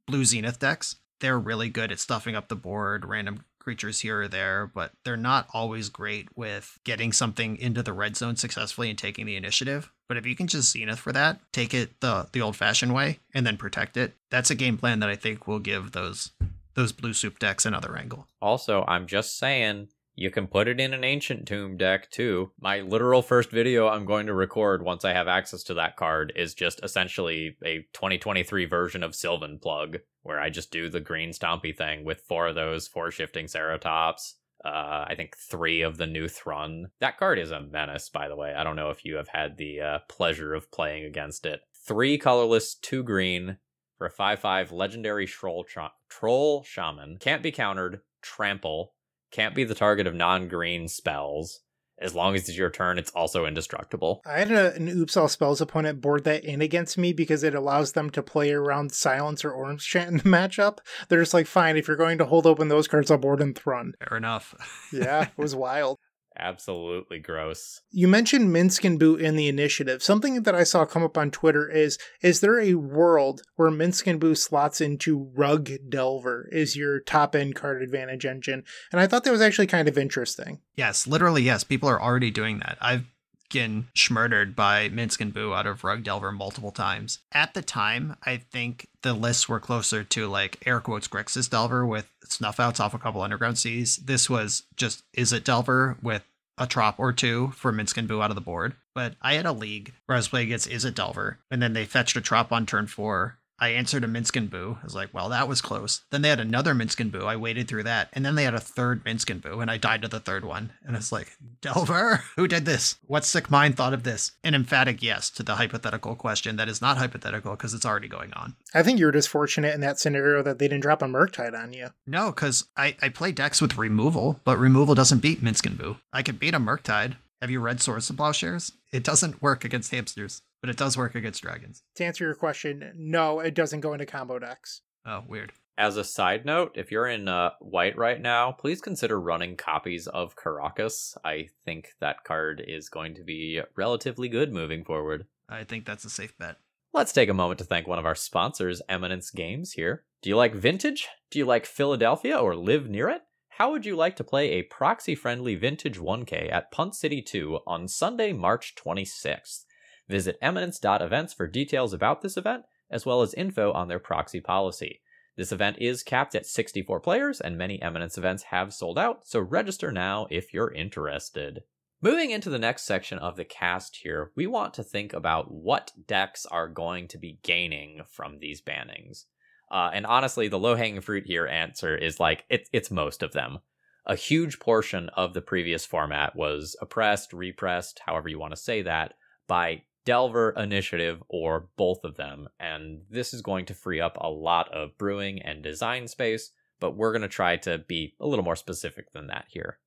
blue zenith decks, they're really good at stuffing up the board, random creatures here or there, but they're not always great with getting something into the red zone successfully and taking the initiative. But if you can just zenith for that, take it the the old fashioned way and then protect it, that's a game plan that I think will give those those blue soup decks another angle. Also, I'm just saying you can put it in an ancient tomb deck too. My literal first video I'm going to record once I have access to that card is just essentially a 2023 version of Sylvan Plug, where I just do the green stompy thing with four of those, four shifting Ceratops. Uh, I think three of the new Thrun. That card is a menace, by the way. I don't know if you have had the uh, pleasure of playing against it. Three colorless, two green for a 5 5 legendary troll, troll shaman. Can't be countered, trample, can't be the target of non-green spells. As long as it's your turn, it's also indestructible. I had a, an Oops All Spells opponent board that in against me because it allows them to play around Silence or Orim's Chant in the matchup. They're just like, fine, if you're going to hold open those cards, I'll board and Thrun. Fair enough. Yeah, it was wild. Absolutely gross. You mentioned Minsc and Boo in the initiative. Something that I saw come up on Twitter is is there a world where Minsc and Boo slots into Rug Delver is your top end card advantage engine? And I thought that was actually kind of interesting. Yes, literally, yes. People are already doing that. I've been schmurdered by Minsc and Boo out of Rug Delver multiple times. At the time, I think the lists were closer to like air quotes Grixis Delver with snuff outs off a couple underground seas. This was just Izzet Delver with a trop or two for Minsc and Boo out of the board. But I had a league where I was playing against Izzet Delver, and then they fetched a trop on turn four I answered a Minsc and Boo. I was like, well, that was close. Then they had another Minsc and Boo. I waited through that. And then they had a third Minsc and Boo, and I died to the third one. And it's like, Delver, who did this? What sick mind thought of this? An emphatic yes to the hypothetical question that is not hypothetical because it's already going on. I think you were just fortunate in that scenario that they didn't drop a Murktide on you. No, because I, I play decks with removal, but removal doesn't beat Minsc and Boo. I could beat a Murktide. Have you read Swords of Plowshares? It doesn't work against hamsters but it does work against dragons. To answer your question, no, it doesn't go into combo decks. Oh, weird. As a side note, if you're in uh, white right now, please consider running copies of Karakas. I think that card is going to be relatively good moving forward. I think that's a safe bet. Let's take a moment to thank one of our sponsors, Eminence Games, here. Do you like vintage? Do you like Philadelphia or live near it? How would you like to play a proxy friendly vintage 1K at Punt City 2 on Sunday, March 26th? Visit eminence.events for details about this event, as well as info on their proxy policy. This event is capped at 64 players, and many Eminence events have sold out, so register now if you're interested. Moving into the next section of the cast here, we want to think about what decks are going to be gaining from these bannings. Uh, and honestly, the low hanging fruit here answer is like it, it's most of them. A huge portion of the previous format was oppressed, repressed, however you want to say that, by Delver Initiative or both of them. And this is going to free up a lot of brewing and design space, but we're going to try to be a little more specific than that here.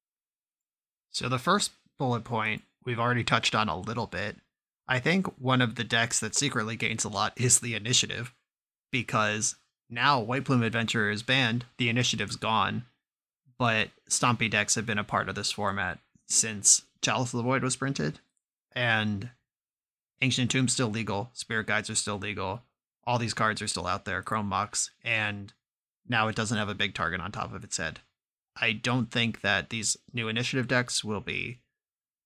So the first bullet point we've already touched on a little bit. I think one of the decks that secretly gains a lot is the initiative because now White Plume Adventure is banned, the initiative's gone, but Stompy decks have been a part of this format since Chalice of the Void was printed. And Ancient Tomb's still legal. Spirit Guides are still legal. All these cards are still out there, Chrome Mox, and now it doesn't have a big target on top of its head. I don't think that these new initiative decks will be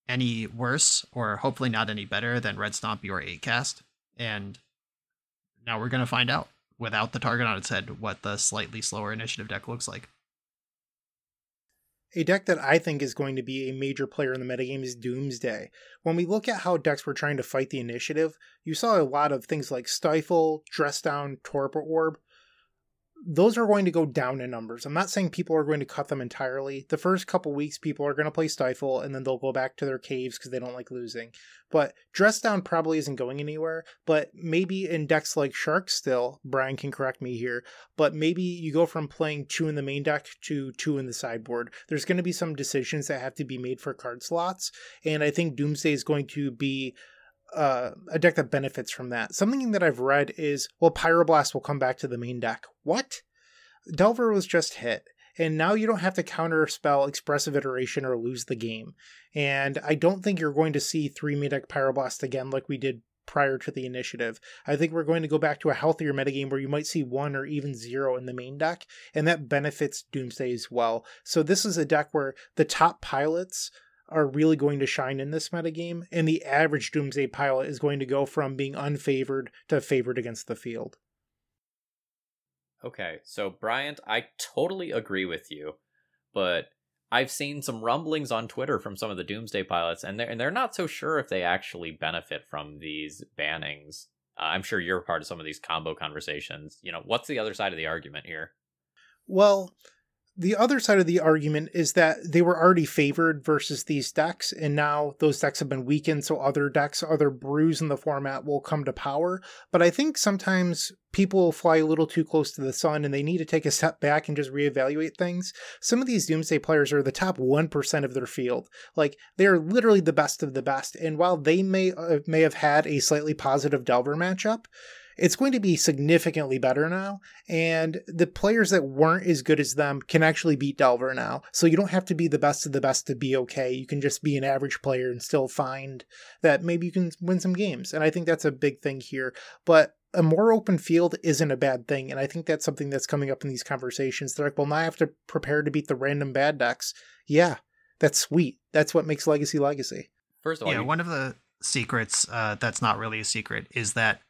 any worse, or hopefully not any better than Red Stompy or 8cast. And now we're going to find out, without the target on its head, what the slightly slower initiative deck looks like. A deck that I think is going to be a major player in the metagame is Doomsday. When we look at how decks were trying to fight the initiative, you saw a lot of things like Stifle, Dress Down, Torpor Orb, those are going to go down in numbers. I'm not saying people are going to cut them entirely. The first couple weeks, people are going to play Stifle, and then they'll go back to their caves because they don't like losing. But Dress Down probably isn't going anywhere. But maybe in decks like Shark still, Brian can correct me here, but maybe you go from playing two in the main deck to two in the sideboard. There's going to be some decisions that have to be made for card slots, and I think Doomsday is going to be uh, a deck that benefits from that. Something that I've read is, well, Pyroblast will come back to the main deck. What? Delver was just hit, and now you don't have to counter spell Expressive Iteration or lose the game. And I don't think you're going to see three main deck Pyroblast again like we did prior to the initiative. I think we're going to go back to a healthier metagame where you might see one or even zero in the main deck, and that benefits Doomsday as well. So this is a deck where the top pilots are really going to shine in this metagame, and the average Doomsday pilot is going to go from being unfavored to favored against the field. Okay, so Bryant, I totally agree with you, but I've seen some rumblings on Twitter from some of the Doomsday pilots, and they're and they're not so sure if they actually benefit from these bannings. Uh, I'm sure you're part of some of these combo conversations. You know, what's the other side of the argument here? Well, the other side of the argument is that they were already favored versus these decks, and now those decks have been weakened, so other decks, other brews in the format will come to power. But I think sometimes people fly a little too close to the sun and they need to take a step back and just reevaluate things. Some of these Doomsday players are the top 1% of their field. Like, they're literally the best of the best, and while they may, uh, may have had a slightly positive Delver matchup, it's going to be significantly better now. And the players that weren't as good as them can actually beat Delver now. So you don't have to be the best of the best to be okay. You can just be an average player and still find that maybe you can win some games. And I think that's a big thing here. But a more open field isn't a bad thing. And I think that's something that's coming up in these conversations. They're like, well, now I have to prepare to beat the random bad decks. Yeah, that's sweet. That's what makes Legacy Legacy. First of all, yeah, you- one of the secrets uh, that's not really a secret is that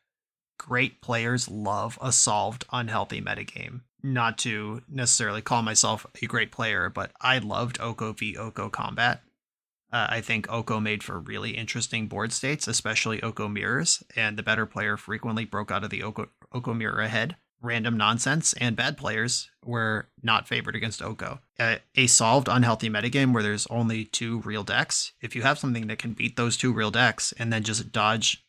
great players love a solved unhealthy metagame. Not to necessarily call myself a great player, but I loved Oko v Oko combat. Uh, I think Oko made for really interesting board states, especially Oko mirrors, and the better player frequently broke out of the Oko, Oko mirror ahead. Random nonsense and bad players were not favored against Oko. Uh, a solved unhealthy metagame where there's only two real decks, if you have something that can beat those two real decks and then just dodge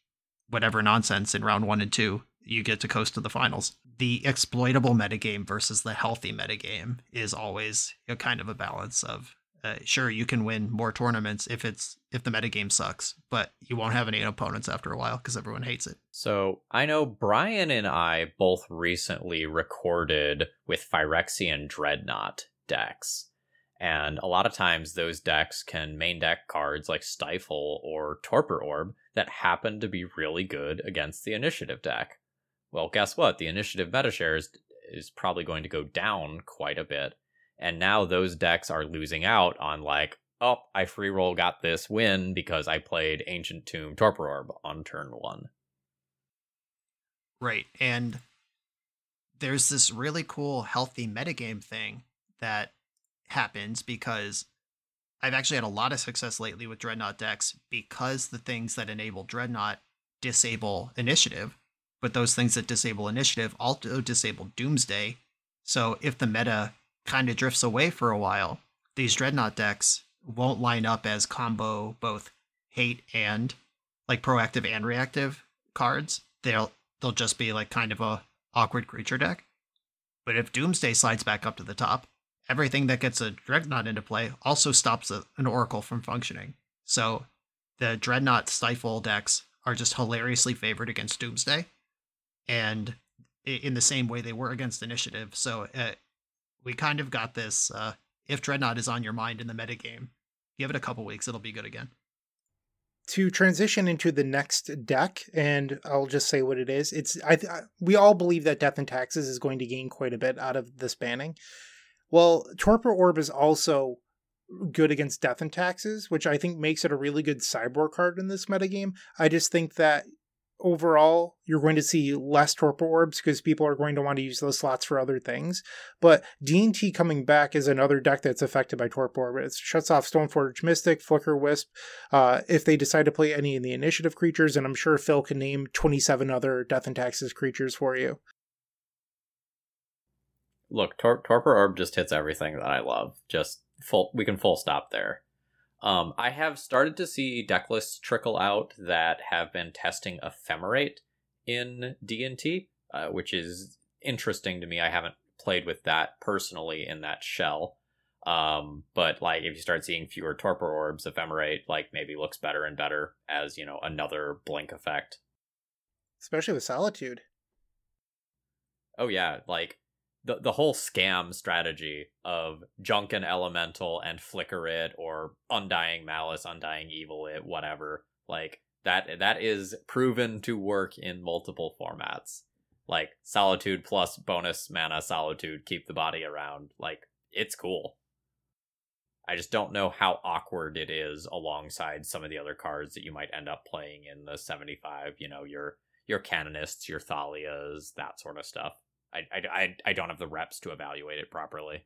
whatever nonsense in round one and two, you get to coast to the finals. The exploitable metagame versus the healthy metagame is always a kind of a balance of uh, sure you can win more tournaments if it's if the metagame sucks, but you won't have any opponents after a while because everyone hates it. So I know Brian and I both recently recorded with Phyrexian Dreadnought decks. And a lot of times those decks can main deck cards like Stifle or Torpor Orb that happen to be really good against the initiative deck. Well, guess what? The initiative meta shares is probably going to go down quite a bit. And now those decks are losing out on like, oh, I free roll got this win because I played Ancient Tomb Torpor Orb on turn one. Right. And there's this really cool healthy metagame thing that happens because I've actually had a lot of success lately with Dreadnought decks because the things that enable Dreadnought disable initiative, but those things that disable initiative also disable Doomsday. So if the meta kind of drifts away for a while, these Dreadnought decks won't line up as combo both hate and like proactive and reactive cards. They'll they'll just be like kind of a awkward creature deck. But if Doomsday slides back up to the top, everything that gets a Dreadnought into play also stops a, an Oracle from functioning. So the Dreadnought Stifle decks are just hilariously favored against Doomsday, and in the same way they were against Initiative. So uh, we kind of got this. Uh, if Dreadnought is on your mind in the metagame, give it a couple weeks, it'll be good again. To transition into the next deck, and I'll just say what it is. It's I, I we all believe that Death and Taxes is going to gain quite a bit out of this banning. Well, Torpor Orb is also good against Death and Taxes, which I think makes it a really good sideboard card in this metagame. I just think that overall you're going to see less torpor orbs because people are going to want to use those slots for other things. But d&t coming back is another deck that's affected by torpor orb. It shuts off stoneforge mystic flicker wisp uh, if they decide to play any of the initiative creatures and i'm sure phil can name 27 other death and taxes creatures for you look Tor- torpor orb just hits everything that i love just full we can full stop there um, I have started to see deck lists trickle out that have been testing ephemerate in D&T, uh, which is interesting to me. I haven't played with that personally in that shell. Um, but like if you start seeing fewer torpor orbs, ephemerate like maybe looks better and better as, you know, another blink effect. Especially with solitude. Oh yeah, like the the whole scam strategy of Junkin Elemental and Flicker It or Undying Malice, Undying Evil It, whatever, like that that is proven to work in multiple formats. Like Solitude plus bonus mana Solitude, keep the body around. Like it's cool. I just don't know how awkward it is alongside some of the other cards that you might end up playing in the 75, you know, your your canonists, your Thalias, that sort of stuff. I, I, I don't have the reps to evaluate it properly.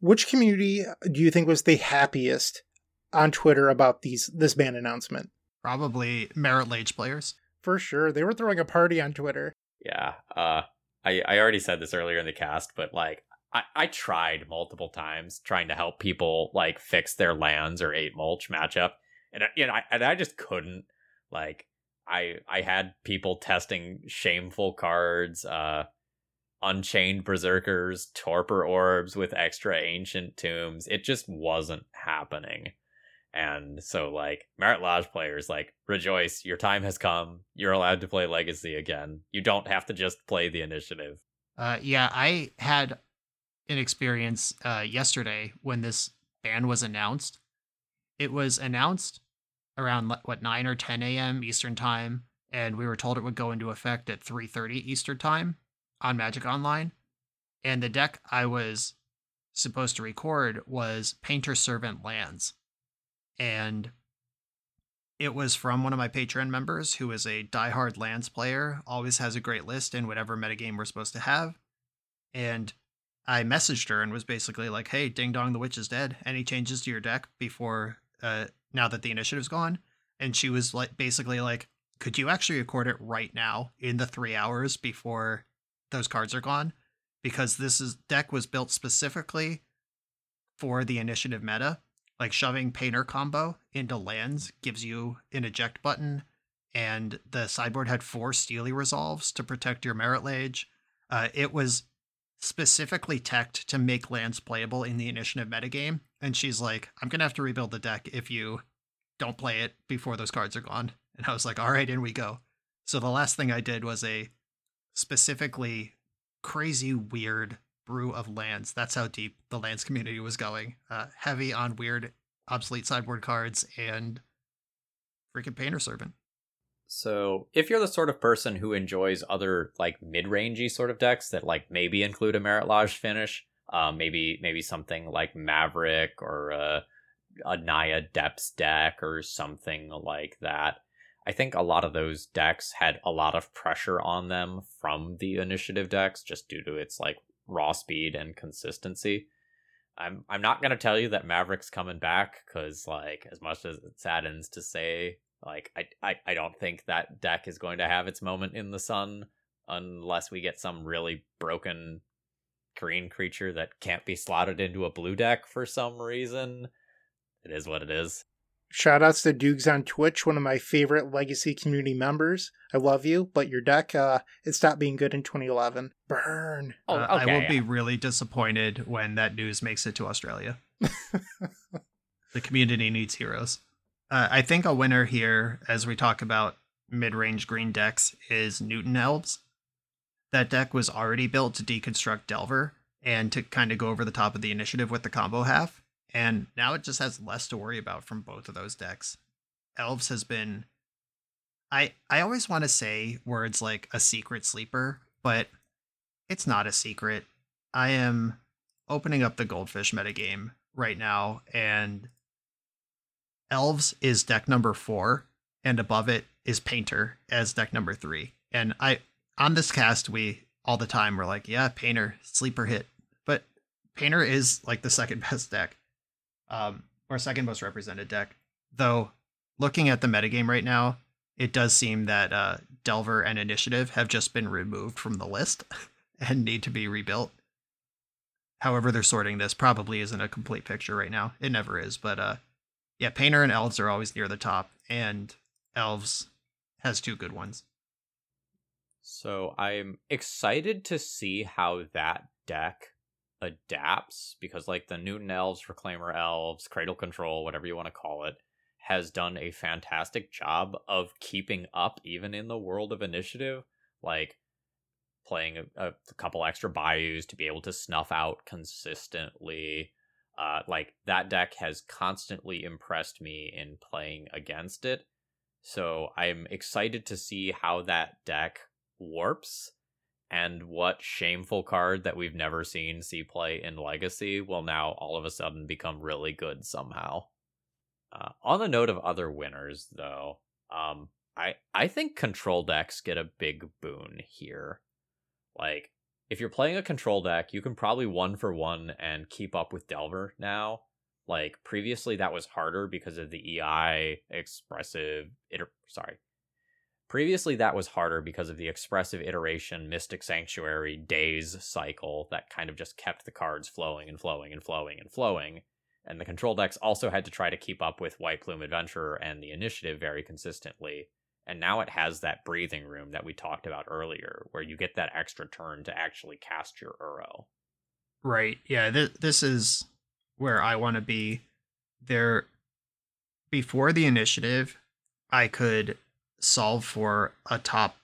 Which community do you think was the happiest on Twitter about these this ban announcement? Probably Marit Lage players. For sure. They were throwing a party on Twitter. Yeah. Uh I, I already said this earlier in the cast, but like I, I tried multiple times trying to help people like fix their lands or eight mulch matchup. And you know, I, and I just couldn't. Like I I had people testing shameful cards, uh Unchained Berserkers, Torpor Orbs with extra Ancient Tombs. It just wasn't happening. And so, like, Marit Lage players, like, rejoice, your time has come. You're allowed to play Legacy again. You don't have to just play the initiative. Uh, yeah, I had an experience uh, yesterday when this ban was announced. It was announced around what 9 or 10 a.m. Eastern time, and we were told it would go into effect at 3:30 Eastern time on Magic Online, and the deck I was supposed to record was Painter Servant Lands. And it was from one of my Patreon members who is a diehard lands player, always has a great list in whatever metagame we're supposed to have. And I messaged her and was basically like, hey, ding dong, the witch is dead. Any changes to your deck before uh, now that the initiative's gone, and she was like basically like, "Could you actually record it right now in the three hours before those cards are gone?" Because this is deck was built specifically for the initiative meta. Like shoving painter combo into lands gives you an eject button, and the sideboard had four steely resolves to protect your marit lage. Uh, it was specifically teched to make lands playable in the initiative metagame. And she's like, I'm gonna have to rebuild the deck if you don't play it before those cards are gone. And I was like, all right, in we go. So the last thing I did was a specifically crazy weird brew of lands. That's how deep the lands community was going. Uh, heavy on weird obsolete sideboard cards and freaking painter servant. So, if you're the sort of person who enjoys other like mid-rangey sort of decks that like maybe include a Marit Lage finish, uh, maybe maybe something like Maverick or a, a Naya Depths deck or something like that. I think a lot of those decks had a lot of pressure on them from the initiative decks just due to its like raw speed and consistency. I'm I'm not gonna tell you that Maverick's coming back because like as much as it saddens to say like I, I I don't think that deck is going to have its moment in the sun unless we get some really broken green creature that can't be slotted into a blue deck for some reason. It is what it is. Shout outs to Dukes on Twitch, one of my favorite legacy community members. I love you, but your deck, uh, it stopped being good in 2011. Burn. Oh, Uh, I will yeah. be really disappointed when that news makes it to Australia. the community needs heroes. Uh, I think a winner here, as we talk about mid range green decks, is Newton Elves. That deck was already built to deconstruct Delver and to kind of go over the top of the initiative with the combo half. And now it just has less to worry about from both of those decks. Elves has been. I, I always want to say words like a secret sleeper, but it's not a secret. I am opening up the goldfish metagame right now, and elves is deck number four, and above it is painter as deck number three. And I on this cast we all the time we're like, yeah, painter sleeper hit, but painter is like the second best deck, um, or second most represented deck. Though looking at the metagame right now, it does seem that uh, Delver and Initiative have just been removed from the list and need to be rebuilt. However, they're sorting this probably isn't a complete picture right now. It never is, but uh, yeah, Painter and Elves are always near the top, and Elves has two good ones. So I'm excited to see how that deck adapts because like the Newton Elves, Reclaimer Elves, Cradle Control, whatever you want to call it, has done a fantastic job of keeping up even in the world of initiative. Like playing a, a couple extra bayous to be able to snuff out consistently. Uh, like that deck has constantly impressed me in playing against it. So I'm excited to see how that deck warps and what shameful card that we've never seen see play in Legacy will now all of a sudden become really good somehow. Uh, on the note of other winners, though, um, I I think control decks get a big boon here. Like, if you're playing a control deck, you can probably one for one and keep up with Delver now. Like previously, that was harder because of the EI expressive. Iter- sorry, previously that was harder because of the expressive iteration Mystic Sanctuary Daze cycle that kind of just kept the cards flowing and flowing and flowing and flowing. And the control decks also had to try to keep up with White Plume Adventurer and the Initiative very consistently and now it has that breathing room that we talked about earlier where you get that extra turn to actually cast your Uro. Right. Yeah. Th- this is where I want to be. There, before the initiative, I could solve for a top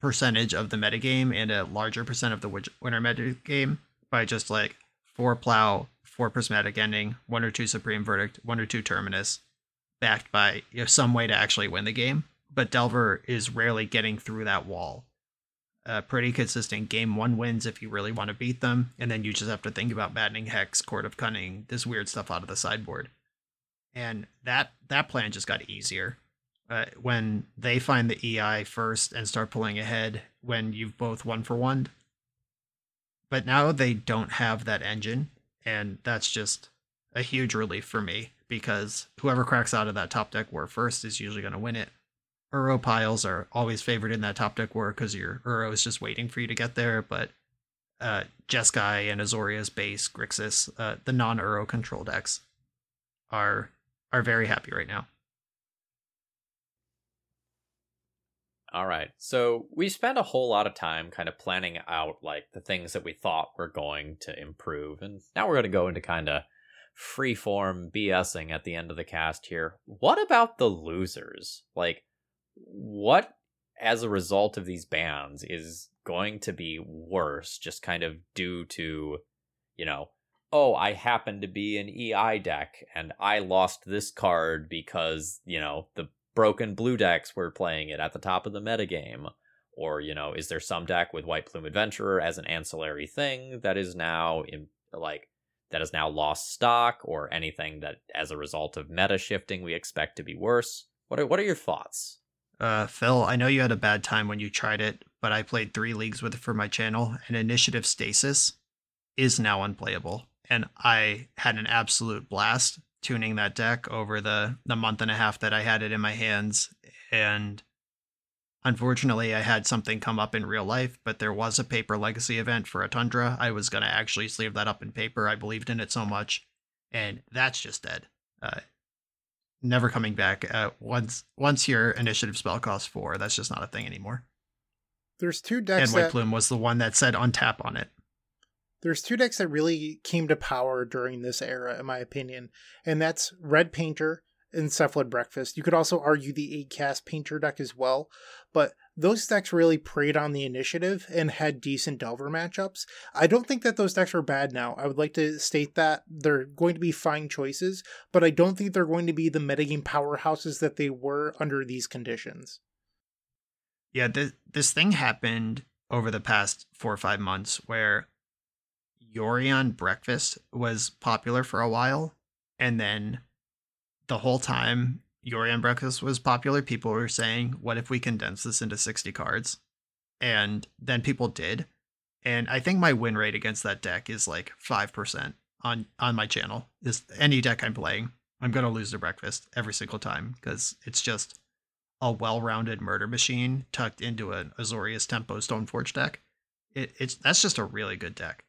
percentage of the metagame and a larger percent of the win- winner metagame by just like four plow, four prismatic ending, one or two supreme verdict, one or two terminus, backed by you know, some way to actually win the game. But Delver is rarely getting through that wall. Uh, pretty consistent game one wins if you really want to beat them, and then you just have to think about maddening hex, court of cunning, this weird stuff out of the sideboard, and that that plan just got easier uh, when they find the EI first and start pulling ahead when you've both one for one. But now they don't have that engine, and that's just a huge relief for me because whoever cracks out of that top deck war first is usually going to win it. Uro piles are always favored in that top deck war because your Uro is just waiting for you to get there. But uh, Jeskai and Azorius base, Grixis, uh, the non Uro control decks are are very happy right now. All right. So we spent a whole lot of time kind of planning out like the things that we thought were going to improve. And now we're going to go into kind of freeform BSing at the end of the cast here. What about the losers? Like, what as a result of these bans is going to be worse just kind of due to, you know, oh, I happen to be an EI deck and I lost this card because, you know, the broken blue decks were playing it at the top of the metagame? Or, you know, is there some deck with White Plume Adventurer as an ancillary thing that is now in like that has now lost stock or anything that as a result of meta shifting we expect to be worse? What are what are your thoughts? Uh, Phil, I know you had a bad time when you tried it, but I played three leagues with it for my channel, and Initiative Stasis is now unplayable. And I had an absolute blast tuning that deck over the the month and a half that I had it in my hands. And unfortunately I had something come up in real life but there was a paper legacy event for a tundra. I was going to actually sleeve that up in paper. I believed in it so much and that's just dead. Uh, never coming back. Uh, once once your initiative spell costs 4 that's just not a thing anymore. There's two decks and white that... plume was the one that said untap on it there's two decks that really came to power during this era, in my opinion, and that's Red Painter and Cephalid Breakfast. You could also argue the 8 cast Painter deck as well, but those decks really preyed on the initiative and had decent Delver matchups. I don't think that those decks are bad now. I would like to state that they're going to be fine choices, but I don't think they're going to be the metagame powerhouses that they were under these conditions. Yeah, this, this thing happened over the past four or five months where Yorion breakfast was popular for a while, and then the whole time Yorion breakfast was popular, people were saying, "What if we condense this into sixty cards?" And then people did, and I think my win rate against that deck is like five percent on on my channel. Is any deck I'm playing, I'm gonna lose to breakfast every single time because it's just a well-rounded murder machine tucked into an Azorius Tempo Stoneforge deck. It, it's that's just a really good deck.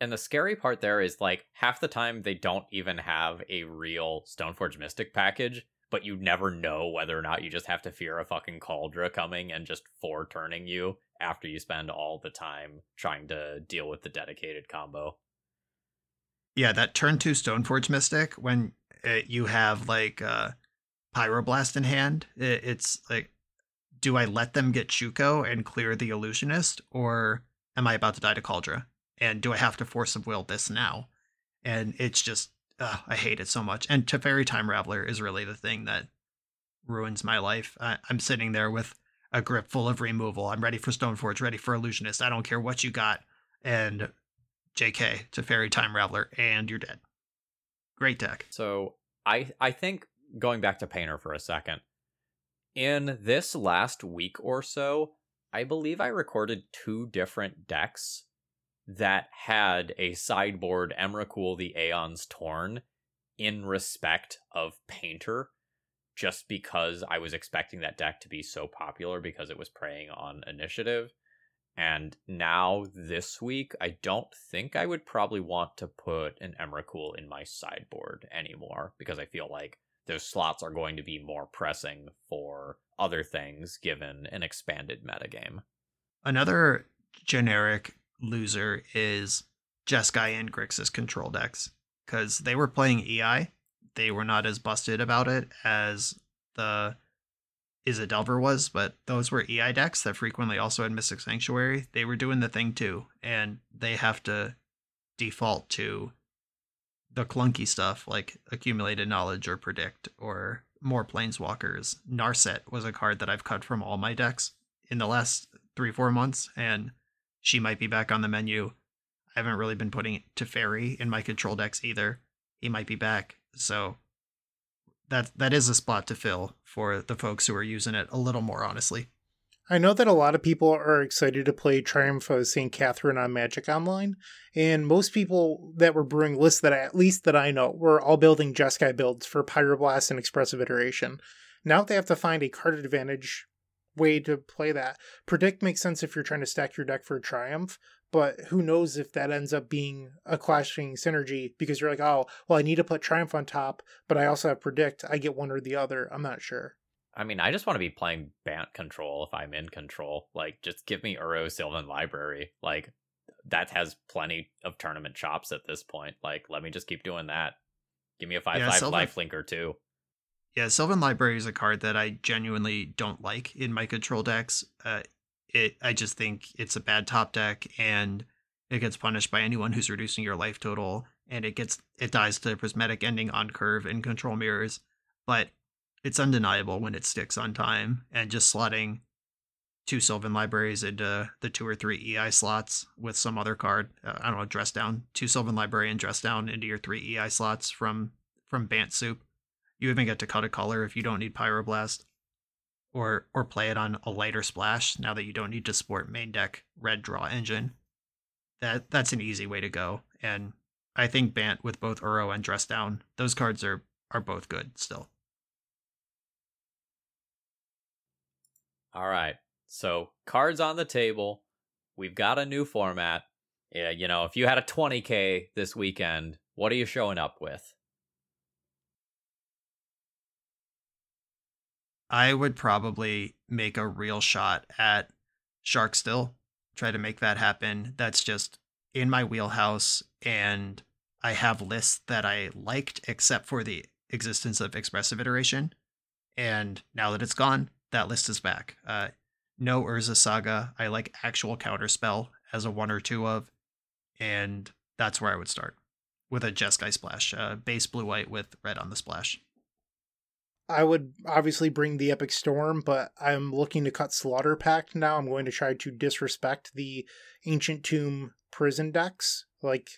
And the scary part there is like half the time they don't even have a real Stoneforge Mystic package, but you never know whether or not you just have to fear a fucking Kaldra coming and just four turning you after you spend all the time trying to deal with the dedicated combo. Yeah, that turn two Stoneforge Mystic when it, you have like uh, Pyroblast in hand, it, it's like, do I let them get Shuko and clear the Illusionist, or am I about to die to Kaldra? And do I have to force of will this now? And it's just uh, I hate it so much. And Teferi Time Raveler is really the thing that ruins my life. I, I'm sitting there with a grip full of removal. I'm ready for Stoneforge, ready for Illusionist. I don't care what you got. And JK, Teferi Time Raveler, and you're dead. Great deck. So I I think going back to Painter for a second, in this last week or so, I believe I recorded two different decks that had a sideboard Emrakul the Aeon's Torn in respect of Painter, just because I was expecting that deck to be so popular because it was preying on initiative. And now this week, I don't think I would probably want to put an Emrakul in my sideboard anymore because I feel like those slots are going to be more pressing for other things given an expanded metagame. Another generic loser is Jeskai and Grixis control decks because they were playing EI. They were not as busted about it as the Izzet Delver was, but those were EI decks that frequently also had Mystic Sanctuary. They were doing the thing too, and they have to default to the clunky stuff like accumulated knowledge or predict or more planeswalkers. Narset was a card that I've cut from all my decks in the last three, four months, and she might be back on the menu. I haven't really been putting Teferi in my control decks either. He might be back. So that that is a spot to fill for the folks who are using it a little more honestly. I know that a lot of people are excited to play Triumph of St. Katherine on Magic Online, and most people that were brewing lists that I, at least that I know were all building Jeskai builds for Pyroblast and Expressive Iteration. Now they have to find a card advantage way to play that. Predict makes sense if you're trying to stack your deck for a Triumph, but who knows if that ends up being a clashing synergy because you're like, oh, well, I need to put Triumph on top, but I also have Predict. I get one or the other. I'm not sure. I mean, I just want to be playing Bant control if I'm in control. Like, just give me Uro Sylvan Library. Like, that has plenty of tournament chops at this point. Like, let me just keep doing that. Give me a 5 Yeah, 5 Sylvan- lifelink or two. Yeah, Sylvan Library is a card that I genuinely don't like in my control decks. Uh, it I just think it's a bad top deck, and it gets punished by anyone who's reducing your life total, and it gets it dies to prismatic ending on curve in control mirrors. But it's undeniable when it sticks on time, and just slotting two Sylvan Libraries into the two or three EI slots with some other card. Uh, I don't know, dress down two Sylvan Library and dress down into your three EI slots from from Bant Soup. You even get to cut a color if you don't need Pyroblast. Or or play it on a lighter splash now that you don't need to support main deck red draw engine. That that's an easy way to go. And I think Bant with both Uro and Dress Down, those cards are are both good still. All right. So, cards on the table. We've got a new format. Yeah, you know, if you had a 20K this weekend, what are you showing up with? I would probably make a real shot at Shark Still, try to make that happen. That's just in my wheelhouse, and I have lists that I liked, except for the existence of expressive iteration. And now that it's gone, that list is back. Uh, no Urza Saga. I like actual counterspell as a one or two of, and that's where I would start with a Jeskai splash, uh, base blue white with red on the splash. I would obviously bring the Epic Storm, but I'm looking to cut Slaughter Pact now. I'm going to try to disrespect the Ancient Tomb prison decks. Like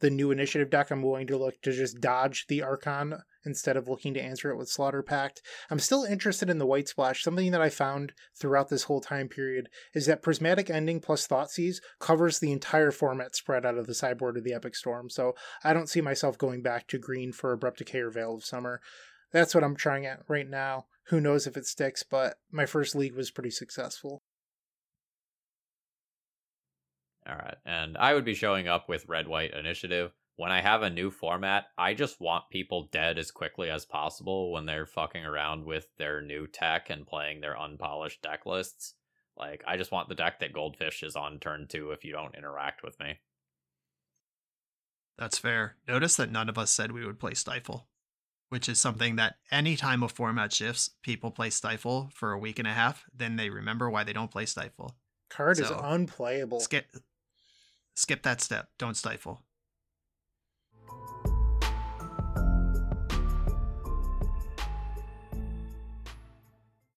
the new initiative deck, I'm going to look to just dodge the Archon instead of looking to answer it with Slaughter Pact. I'm still interested in the White Splash. Something that I found throughout this whole time period is that Prismatic Ending plus Thoughtseize covers the entire format spread out of the sideboard of the Epic Storm. So I don't see myself going back to green for Abrupt Decay or Veil of Summer that's what I'm trying at right now. Who knows if it sticks, but my first league was pretty successful. All right. And I would be showing up with red white initiative. When I have a new format, I just want people dead as quickly as possible when they're fucking around with their new tech and playing their unpolished deck lists. Like, I just want the deck that Goldfish is on turn two if you don't interact with me. That's fair. Notice that none of us said we would play Stifle, which is something that anytime a format shifts, people play Stifle for a week and a half, then they remember why they don't play Stifle. Card is unplayable. Skip skip that step. Don't stifle.